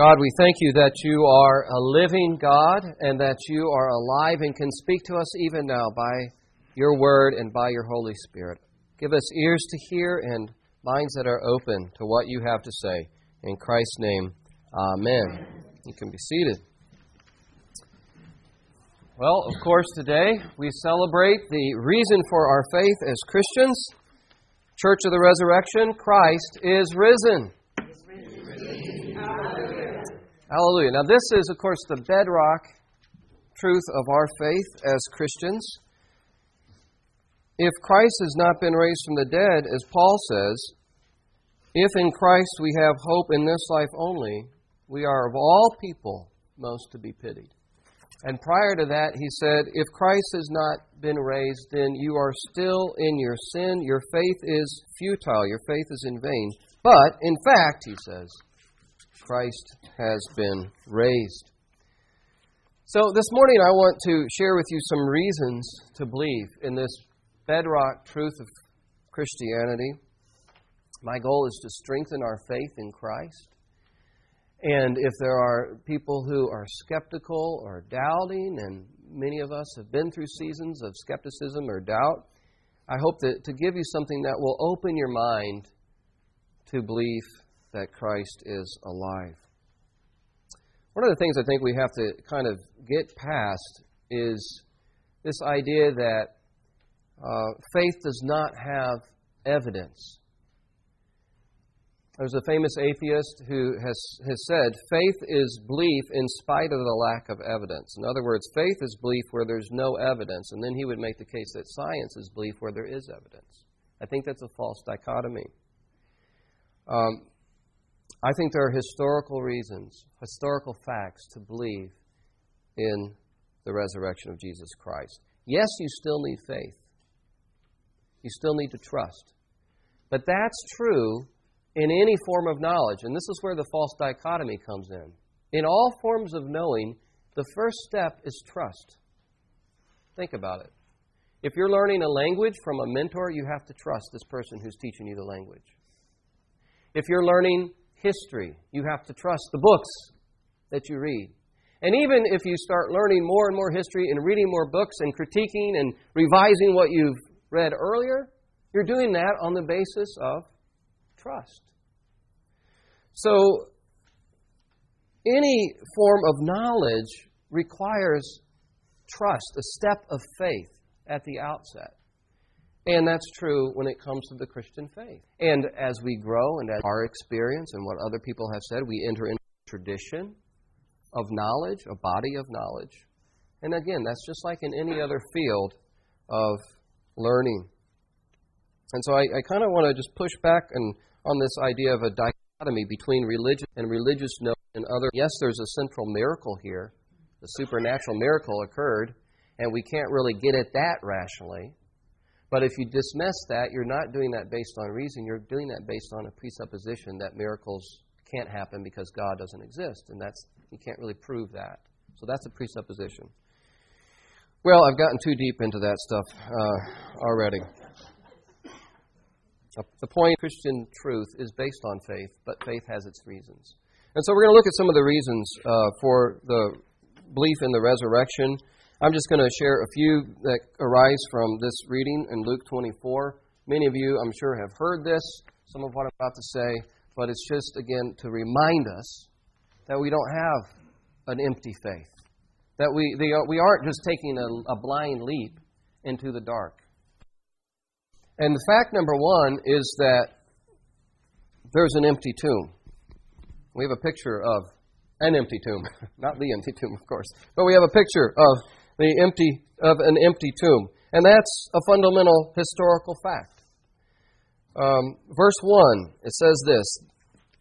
God, we thank you that you are a living God and that you are alive and can speak to us even now by your word and by your Holy Spirit. Give us ears to hear and minds that are open to what you have to say. In Christ's name, amen. You can be seated. Well, of course, today we celebrate the reason for our faith as Christians. Church of the Resurrection, Christ is risen. Hallelujah. Now, this is, of course, the bedrock truth of our faith as Christians. If Christ has not been raised from the dead, as Paul says, if in Christ we have hope in this life only, we are of all people most to be pitied. And prior to that, he said, If Christ has not been raised, then you are still in your sin. Your faith is futile. Your faith is in vain. But, in fact, he says, Christ has been raised. So, this morning I want to share with you some reasons to believe in this bedrock truth of Christianity. My goal is to strengthen our faith in Christ. And if there are people who are skeptical or doubting, and many of us have been through seasons of skepticism or doubt, I hope that, to give you something that will open your mind to belief that Christ is alive. One of the things I think we have to kind of get past is this idea that uh, faith does not have evidence. There's a famous atheist who has, has said, faith is belief in spite of the lack of evidence. In other words, faith is belief where there's no evidence. And then he would make the case that science is belief where there is evidence. I think that's a false dichotomy. Um, I think there are historical reasons, historical facts to believe in the resurrection of Jesus Christ. Yes, you still need faith. You still need to trust. But that's true in any form of knowledge. And this is where the false dichotomy comes in. In all forms of knowing, the first step is trust. Think about it. If you're learning a language from a mentor, you have to trust this person who's teaching you the language. If you're learning history, you have to trust the books that you read. And even if you start learning more and more history and reading more books and critiquing and revising what you've read earlier, you're doing that on the basis of trust. So, any form of knowledge requires trust, a step of faith at the outset. And that's true when it comes to the Christian faith. And as we grow and as our experience and what other people have said, we enter into a tradition of knowledge, a body of knowledge. And again, that's just like in any other field of learning. And so I, I kind of want to just push back and, on this idea of a dichotomy between religion and religious knowledge and other. Yes, there's a central miracle here. The supernatural miracle occurred, and we can't really get at that rationally. But if you dismiss that, you're not doing that based on reason. You're doing that based on a presupposition that miracles can't happen because God doesn't exist. And that's you can't really prove that. So that's a presupposition. Well, I've gotten too deep into that stuff uh, already. The point Christian truth is based on faith, but faith has its reasons. And so we're going to look at some of the reasons uh, for the belief in the resurrection. I'm just going to share a few that arise from this reading in Luke 24. Many of you, I'm sure, have heard this, some of what I'm about to say, but it's just, again, to remind us that we don't have an empty faith, that we, they, we aren't just taking a, a blind leap into the dark. And the fact number one is that there's an empty tomb. We have a picture of an empty tomb, not the empty tomb, of course, but we have a picture of the empty of an empty tomb. And that's a fundamental historical fact. Um, verse 1, it says this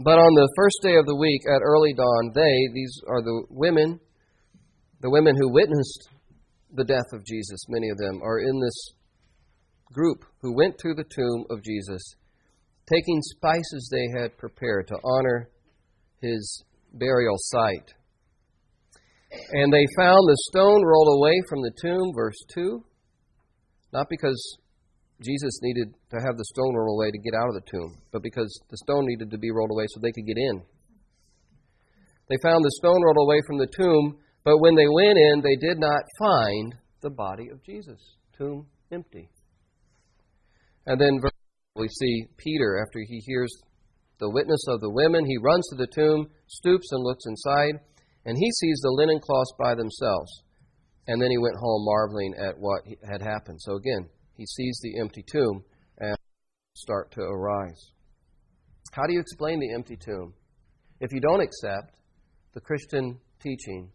But on the first day of the week at early dawn, they, these are the women, the women who witnessed the death of Jesus, many of them are in this group who went to the tomb of Jesus, taking spices they had prepared to honor his burial site. And they found the stone rolled away from the tomb, verse 2. Not because Jesus needed to have the stone rolled away to get out of the tomb, but because the stone needed to be rolled away so they could get in. They found the stone rolled away from the tomb, but when they went in, they did not find the body of Jesus. Tomb empty. And then verse we see Peter, after he hears the witness of the women, he runs to the tomb, stoops and looks inside, and he sees the linen cloths by themselves. And then he went home marveling at what had happened. So again, he sees the empty tomb and start to arise. How do you explain the empty tomb? If you don't accept the Christian teaching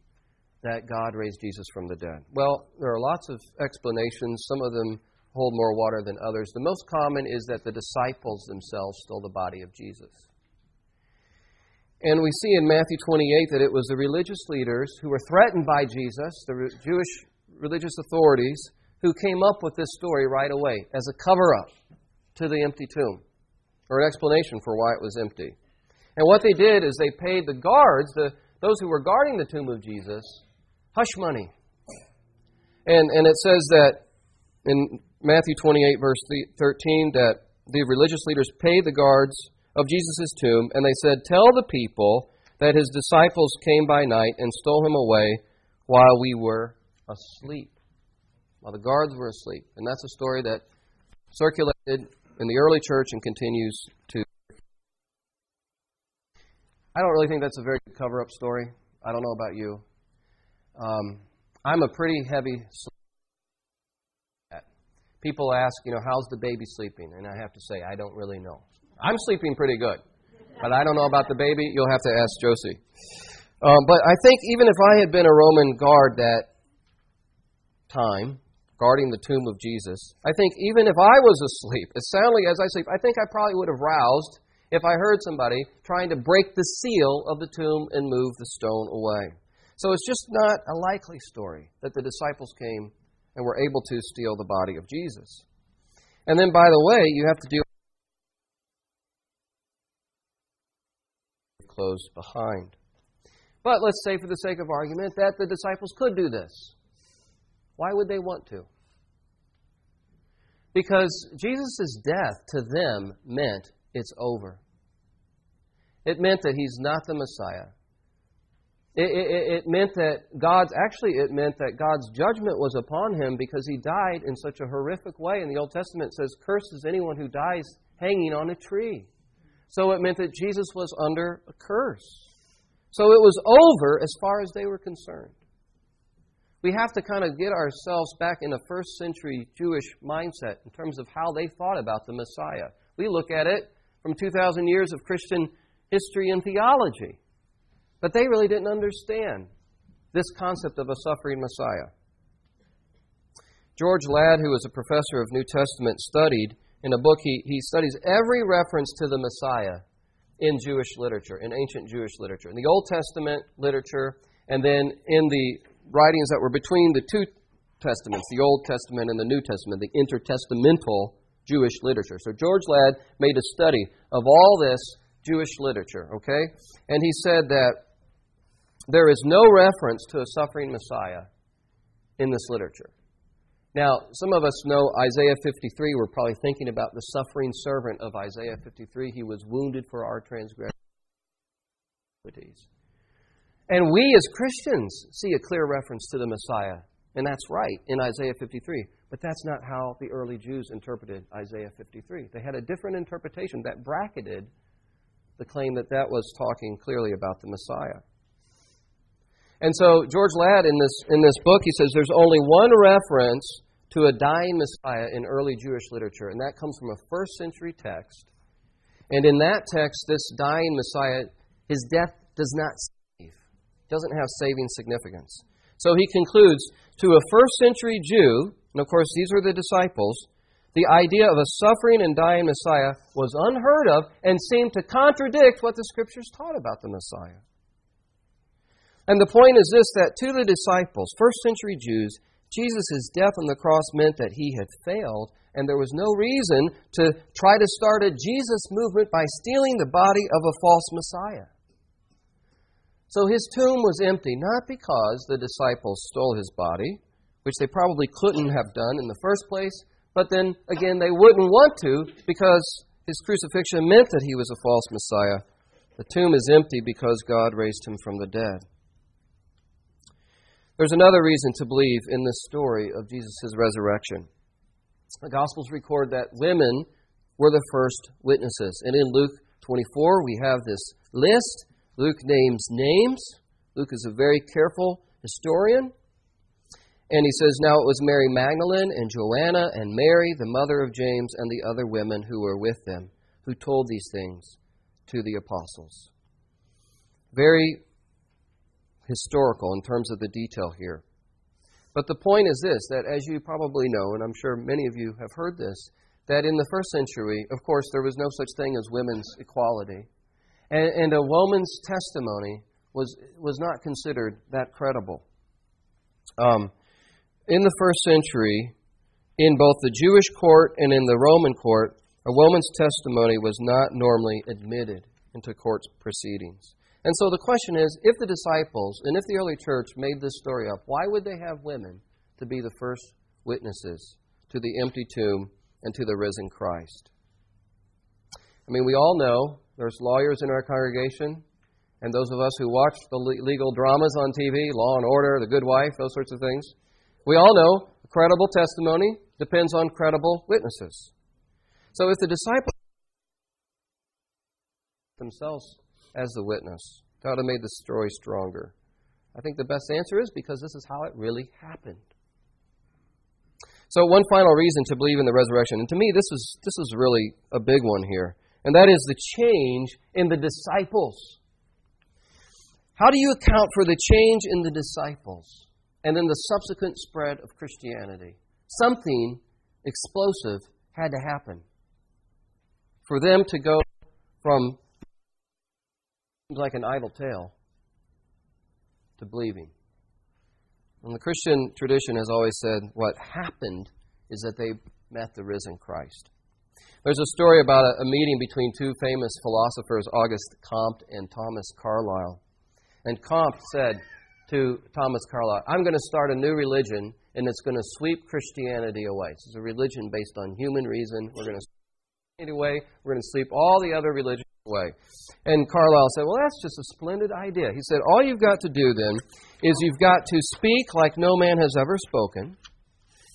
that God raised Jesus from the dead? Well, there are lots of explanations. Some of them hold more water than others. The most common is that the disciples themselves stole the body of Jesus. And we see in Matthew 28 that it was the religious leaders who were threatened by Jesus, the Jewish religious authorities, who came up with this story right away as a cover up to the empty tomb, or an explanation for why it was empty. And what they did is they paid the guards, the, those who were guarding the tomb of Jesus, hush money. And, and it says that in Matthew 28, verse 13, that the religious leaders paid the guards of Jesus' tomb, and they said, Tell the people that his disciples came by night and stole him away while we were asleep. While the guards were asleep. And that's a story that circulated in the early church and continues to. I don't really think that's a very good cover up story. I don't know about you. Um, I'm a pretty heavy sleeper. People ask, you know, how's the baby sleeping? And I have to say, I don't really know. I'm sleeping pretty good, but I don't know about the baby. You'll have to ask Josie. Um, but I think even if I had been a Roman guard that time, guarding the tomb of Jesus, I think even if I was asleep, as soundly as I sleep, I think I probably would have roused if I heard somebody trying to break the seal of the tomb and move the stone away. So it's just not a likely story that the disciples came and were able to steal the body of Jesus. And then, by the way, you have to deal closed behind. But let's say, for the sake of argument, that the disciples could do this. Why would they want to? Because Jesus' death to them meant it's over. It meant that he's not the Messiah. It, it, it, meant that God's, actually, it meant that God's judgment was upon him because he died in such a horrific way. In the Old Testament, says, Cursed is anyone who dies hanging on a tree. So it meant that Jesus was under a curse. So it was over as far as they were concerned. We have to kind of get ourselves back in a first century Jewish mindset in terms of how they thought about the Messiah. We look at it from 2,000 years of Christian history and theology. But they really didn't understand this concept of a suffering Messiah. George Ladd, who was a professor of New Testament, studied in a book, he, he studies every reference to the Messiah in Jewish literature, in ancient Jewish literature, in the Old Testament literature, and then in the writings that were between the two Testaments, the Old Testament and the New Testament, the intertestamental Jewish literature. So George Ladd made a study of all this Jewish literature, okay? And he said that there is no reference to a suffering Messiah in this literature. Now, some of us know Isaiah 53. We're probably thinking about the suffering servant of Isaiah 53. He was wounded for our transgressions. And we as Christians see a clear reference to the Messiah. And that's right in Isaiah 53. But that's not how the early Jews interpreted Isaiah 53. They had a different interpretation that bracketed the claim that that was talking clearly about the Messiah. And so George Ladd in this in this book he says there's only one reference to a dying Messiah in early Jewish literature, and that comes from a first century text. And in that text, this dying Messiah, his death does not save, doesn't have saving significance. So he concludes to a first century Jew, and of course these were the disciples, the idea of a suffering and dying Messiah was unheard of and seemed to contradict what the scriptures taught about the Messiah. And the point is this that to the disciples, first century Jews, Jesus' death on the cross meant that he had failed, and there was no reason to try to start a Jesus movement by stealing the body of a false Messiah. So his tomb was empty, not because the disciples stole his body, which they probably couldn't have done in the first place, but then again, they wouldn't want to because his crucifixion meant that he was a false Messiah. The tomb is empty because God raised him from the dead. There's another reason to believe in this story of Jesus' resurrection. The Gospels record that women were the first witnesses. And in Luke 24, we have this list. Luke names names. Luke is a very careful historian. And he says, Now it was Mary Magdalene and Joanna and Mary, the mother of James, and the other women who were with them, who told these things to the apostles. Very historical in terms of the detail here. But the point is this that as you probably know, and I'm sure many of you have heard this, that in the first century, of course, there was no such thing as women's equality. And, and a woman's testimony was, was not considered that credible. Um, in the first century, in both the Jewish court and in the Roman court, a woman's testimony was not normally admitted into court proceedings. And so the question is if the disciples and if the early church made this story up, why would they have women to be the first witnesses to the empty tomb and to the risen Christ? I mean, we all know there's lawyers in our congregation, and those of us who watch the legal dramas on TV, Law and Order, The Good Wife, those sorts of things. We all know credible testimony depends on credible witnesses. So if the disciples themselves as the witness, would have made the story stronger. I think the best answer is because this is how it really happened. So one final reason to believe in the resurrection, and to me this is this is really a big one here, and that is the change in the disciples. How do you account for the change in the disciples? and then the subsequent spread of Christianity. Something explosive had to happen for them to go from like an idle tale to believing. And the Christian tradition has always said what happened is that they met the risen Christ. There's a story about a, a meeting between two famous philosophers, Auguste Comte and Thomas Carlyle. And Comte said, to Thomas Carlyle, I'm going to start a new religion and it's going to sweep Christianity away. This is a religion based on human reason. We're going to sweep it away. We're going to sweep all the other religions away. And Carlyle said, Well, that's just a splendid idea. He said, All you've got to do then is you've got to speak like no man has ever spoken.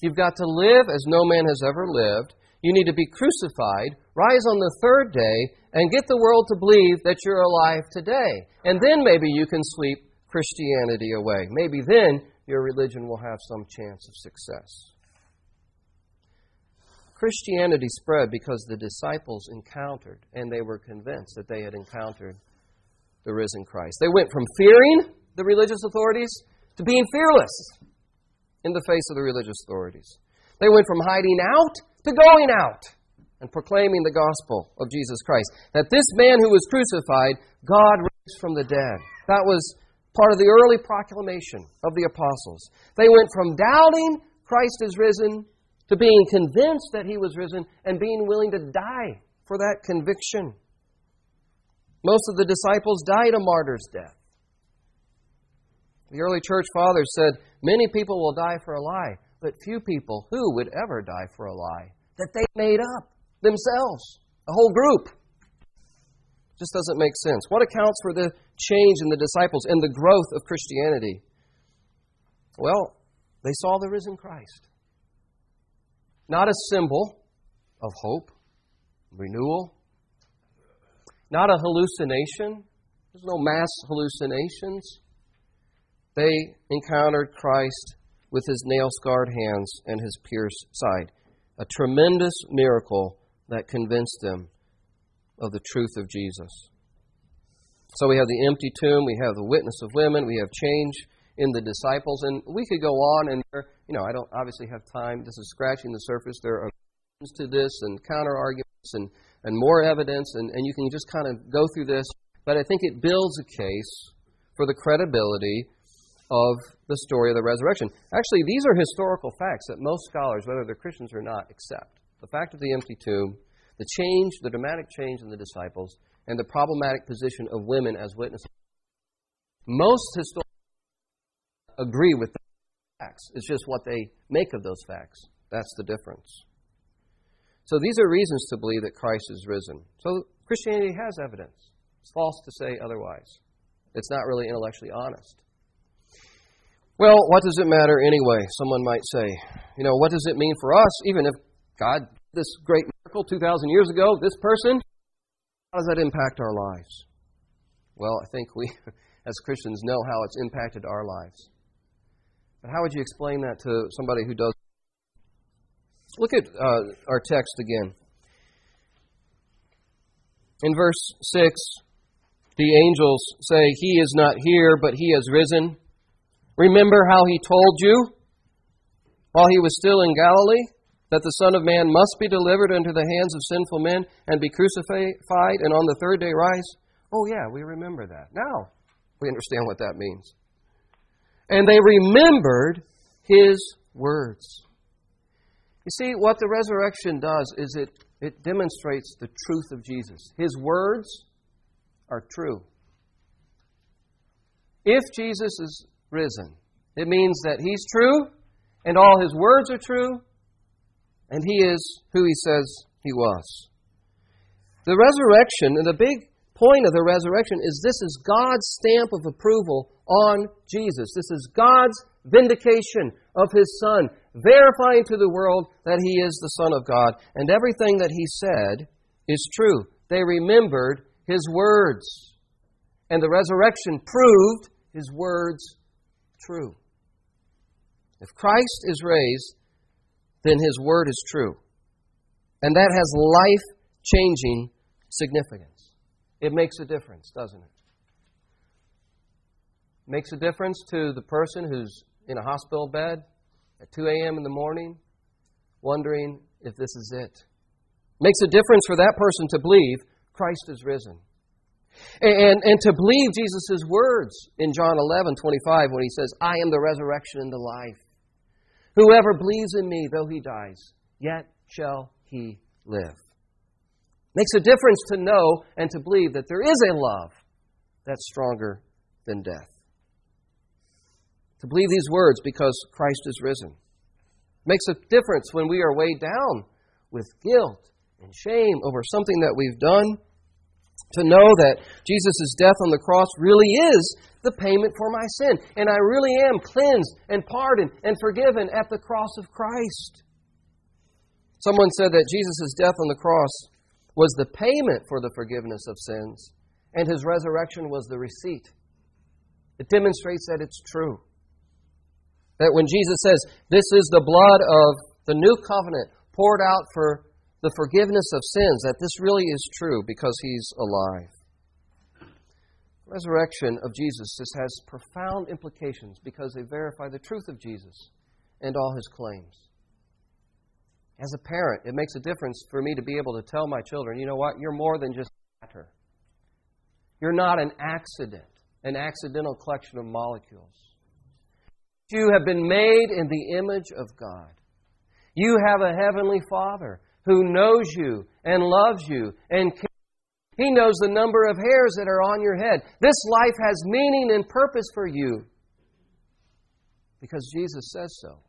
You've got to live as no man has ever lived. You need to be crucified, rise on the third day, and get the world to believe that you're alive today. And then maybe you can sweep Christianity away. Maybe then your religion will have some chance of success. Christianity spread because the disciples encountered and they were convinced that they had encountered the risen Christ. They went from fearing the religious authorities to being fearless in the face of the religious authorities. They went from hiding out to going out and proclaiming the gospel of Jesus Christ. That this man who was crucified, God raised from the dead. That was part of the early proclamation of the apostles. They went from doubting Christ is risen to being convinced that he was risen and being willing to die for that conviction. Most of the disciples died a martyr's death. The early church fathers said, Many people will die for a lie, but few people who would ever die for a lie that they made up themselves, a whole group. Just doesn't make sense. What accounts for the change in the disciples and the growth of Christianity? Well, they saw the risen Christ. Not a symbol of hope, renewal, not a hallucination. There's no mass hallucinations. They encountered Christ with his nail scarred hands and his pierced side. A tremendous miracle that convinced them of the truth of Jesus. So we have the empty tomb, we have the witness of women, we have change in the disciples, and we could go on and you know I don't obviously have time. This is scratching the surface. There are to this and counter arguments and, and more evidence, and, and you can just kind of go through this. But I think it builds a case for the credibility of the story of the resurrection. Actually, these are historical facts that most scholars, whether they're Christians or not, accept. The fact of the empty tomb, the change, the dramatic change in the disciples, and the problematic position of women as witnesses. Most historians agree with the facts. It's just what they make of those facts. That's the difference. So these are reasons to believe that Christ is risen. So Christianity has evidence. It's false to say otherwise. It's not really intellectually honest. Well, what does it matter anyway? Someone might say. You know, what does it mean for us, even if God did this great miracle 2,000 years ago, this person, how does that impact our lives? Well, I think we, as Christians, know how it's impacted our lives. But how would you explain that to somebody who does? Look at uh, our text again. In verse 6, the angels say, He is not here, but He has risen. Remember how He told you while He was still in Galilee that the Son of Man must be delivered into the hands of sinful men and be crucified and on the third day rise? Oh, yeah, we remember that. Now we understand what that means. And they remembered His words. You see, what the resurrection does is it, it demonstrates the truth of Jesus. His words are true. If Jesus is risen, it means that He's true and all His words are true and He is who He says He was. The resurrection, and the big point of the resurrection is this is God's stamp of approval on Jesus. This is God's vindication of His Son, verifying to the world that He is the Son of God. And everything that He said is true. They remembered His words. And the resurrection proved His words true. If Christ is raised, then His word is true. And that has life changing significance. It makes a difference, doesn't it? Makes a difference to the person who's in a hospital bed at 2 a.m. in the morning, wondering if this is it. Makes a difference for that person to believe Christ is risen. And, and to believe Jesus' words in John 11, 25, when he says, I am the resurrection and the life. Whoever believes in me, though he dies, yet shall he live. Makes a difference to know and to believe that there is a love that's stronger than death. To believe these words because Christ is risen. Makes a difference when we are weighed down with guilt and shame over something that we've done. To know that Jesus' death on the cross really is the payment for my sin. And I really am cleansed and pardoned and forgiven at the cross of Christ. Someone said that Jesus' death on the cross was the payment for the forgiveness of sins, and his resurrection was the receipt. It demonstrates that it's true. That when Jesus says, This is the blood of the new covenant poured out for the forgiveness of sins, that this really is true because he's alive resurrection of Jesus this has profound implications because they verify the truth of Jesus and all his claims. As a parent, it makes a difference for me to be able to tell my children, you know what, you're more than just matter. You're not an accident, an accidental collection of molecules. You have been made in the image of God. You have a heavenly Father who knows you and loves you and cares he knows the number of hairs that are on your head. This life has meaning and purpose for you because Jesus says so.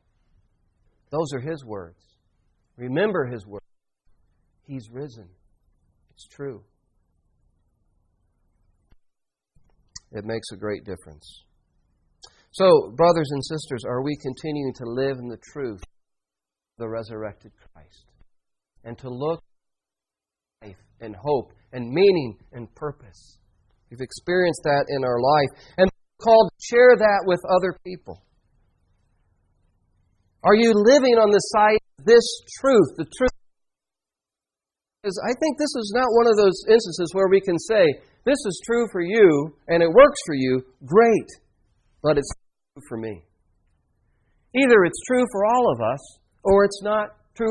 Those are His words. Remember His word. He's risen. It's true. It makes a great difference. So, brothers and sisters, are we continuing to live in the truth of the resurrected Christ and to look life and hope and meaning and purpose. We've experienced that in our life and called to share that with other people. Are you living on the side this truth, the truth? is, I think this is not one of those instances where we can say, this is true for you and it works for you, great, but it's true for me. Either it's true for all of us or it's not true.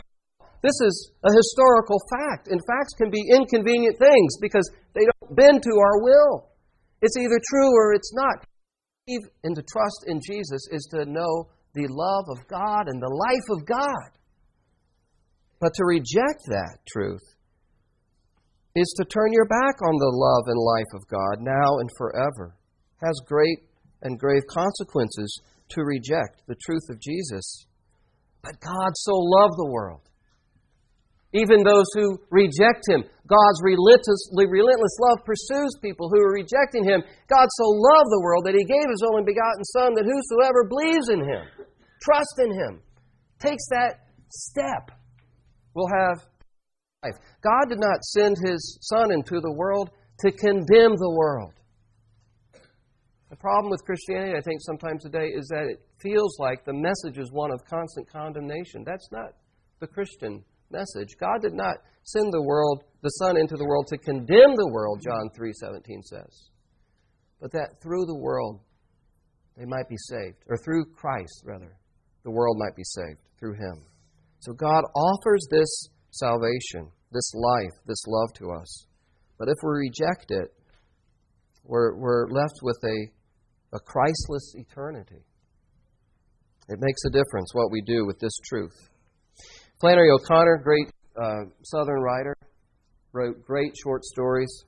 this is a historical fact, and facts can be inconvenient things because they don't bend to our will. It's either true or it's not. And to trust in Jesus is to know the love of God and the life of God. But to reject that truth is to turn your back on the love and life of God now and forever. It has great and grave consequences to reject the truth of Jesus. But God so loved the world even those who reject him. God's relentless, relentless love pursues people who are rejecting him. God so loved the world that he gave his only begotten Son that whosoever believes in him, trusts in him, takes that step, will have life. God did not send his Son into the world to condemn the world. The problem with Christianity, I think, sometimes today is that it feels like the message is one of constant condemnation. That's not the Christian message. God did not send the world, the Son into the world to condemn the world, John 3:17 says. But that through the world they might be saved, or through Christ rather, the world might be saved through him. So God offers this salvation, this life, this love to us. But if we reject it, we're, we're left with a, a Christless eternity. It makes a difference what we do with this truth. Flannery O'Connor, great uh, Southern writer, wrote great short stories.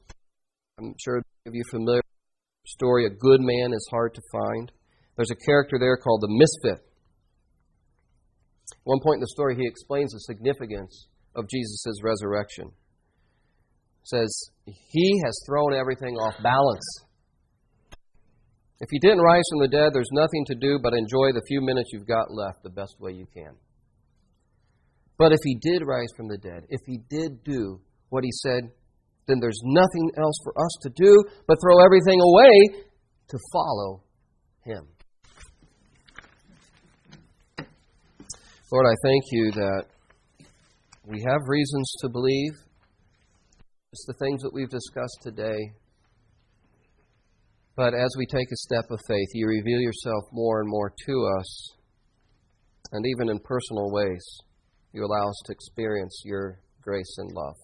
I'm sure of you familiar with the story. A good man is hard to find. There's a character there called the misfit. One point in the story, he explains the significance of Jesus' resurrection. says he has thrown everything off balance. If he didn't rise from the dead, there's nothing to do but enjoy the few minutes you've got left the best way you can. But if he did rise from the dead, if he did do what he said, then there's nothing else for us to do but throw everything away to follow him. Lord, I thank you that we have reasons to believe. It's the things that we've discussed today. But as we take a step of faith, you reveal yourself more and more to us, and even in personal ways you allow us to experience your grace and love.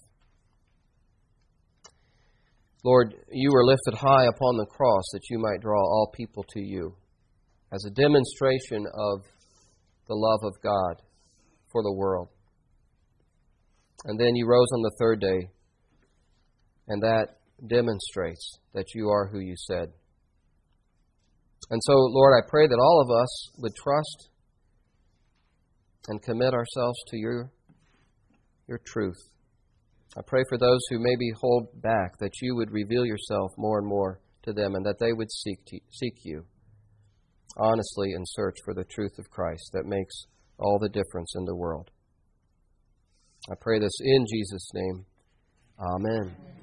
Lord, you were lifted high upon the cross that you might draw all people to you as a demonstration of the love of God for the world. And then you rose on the third day, and that demonstrates that you are who you said. And so, Lord, I pray that all of us would trust and commit ourselves to your, your truth. I pray for those who maybe hold back that you would reveal yourself more and more to them and that they would seek, to, seek you honestly in search for the truth of Christ that makes all the difference in the world. I pray this in Jesus' name. Amen.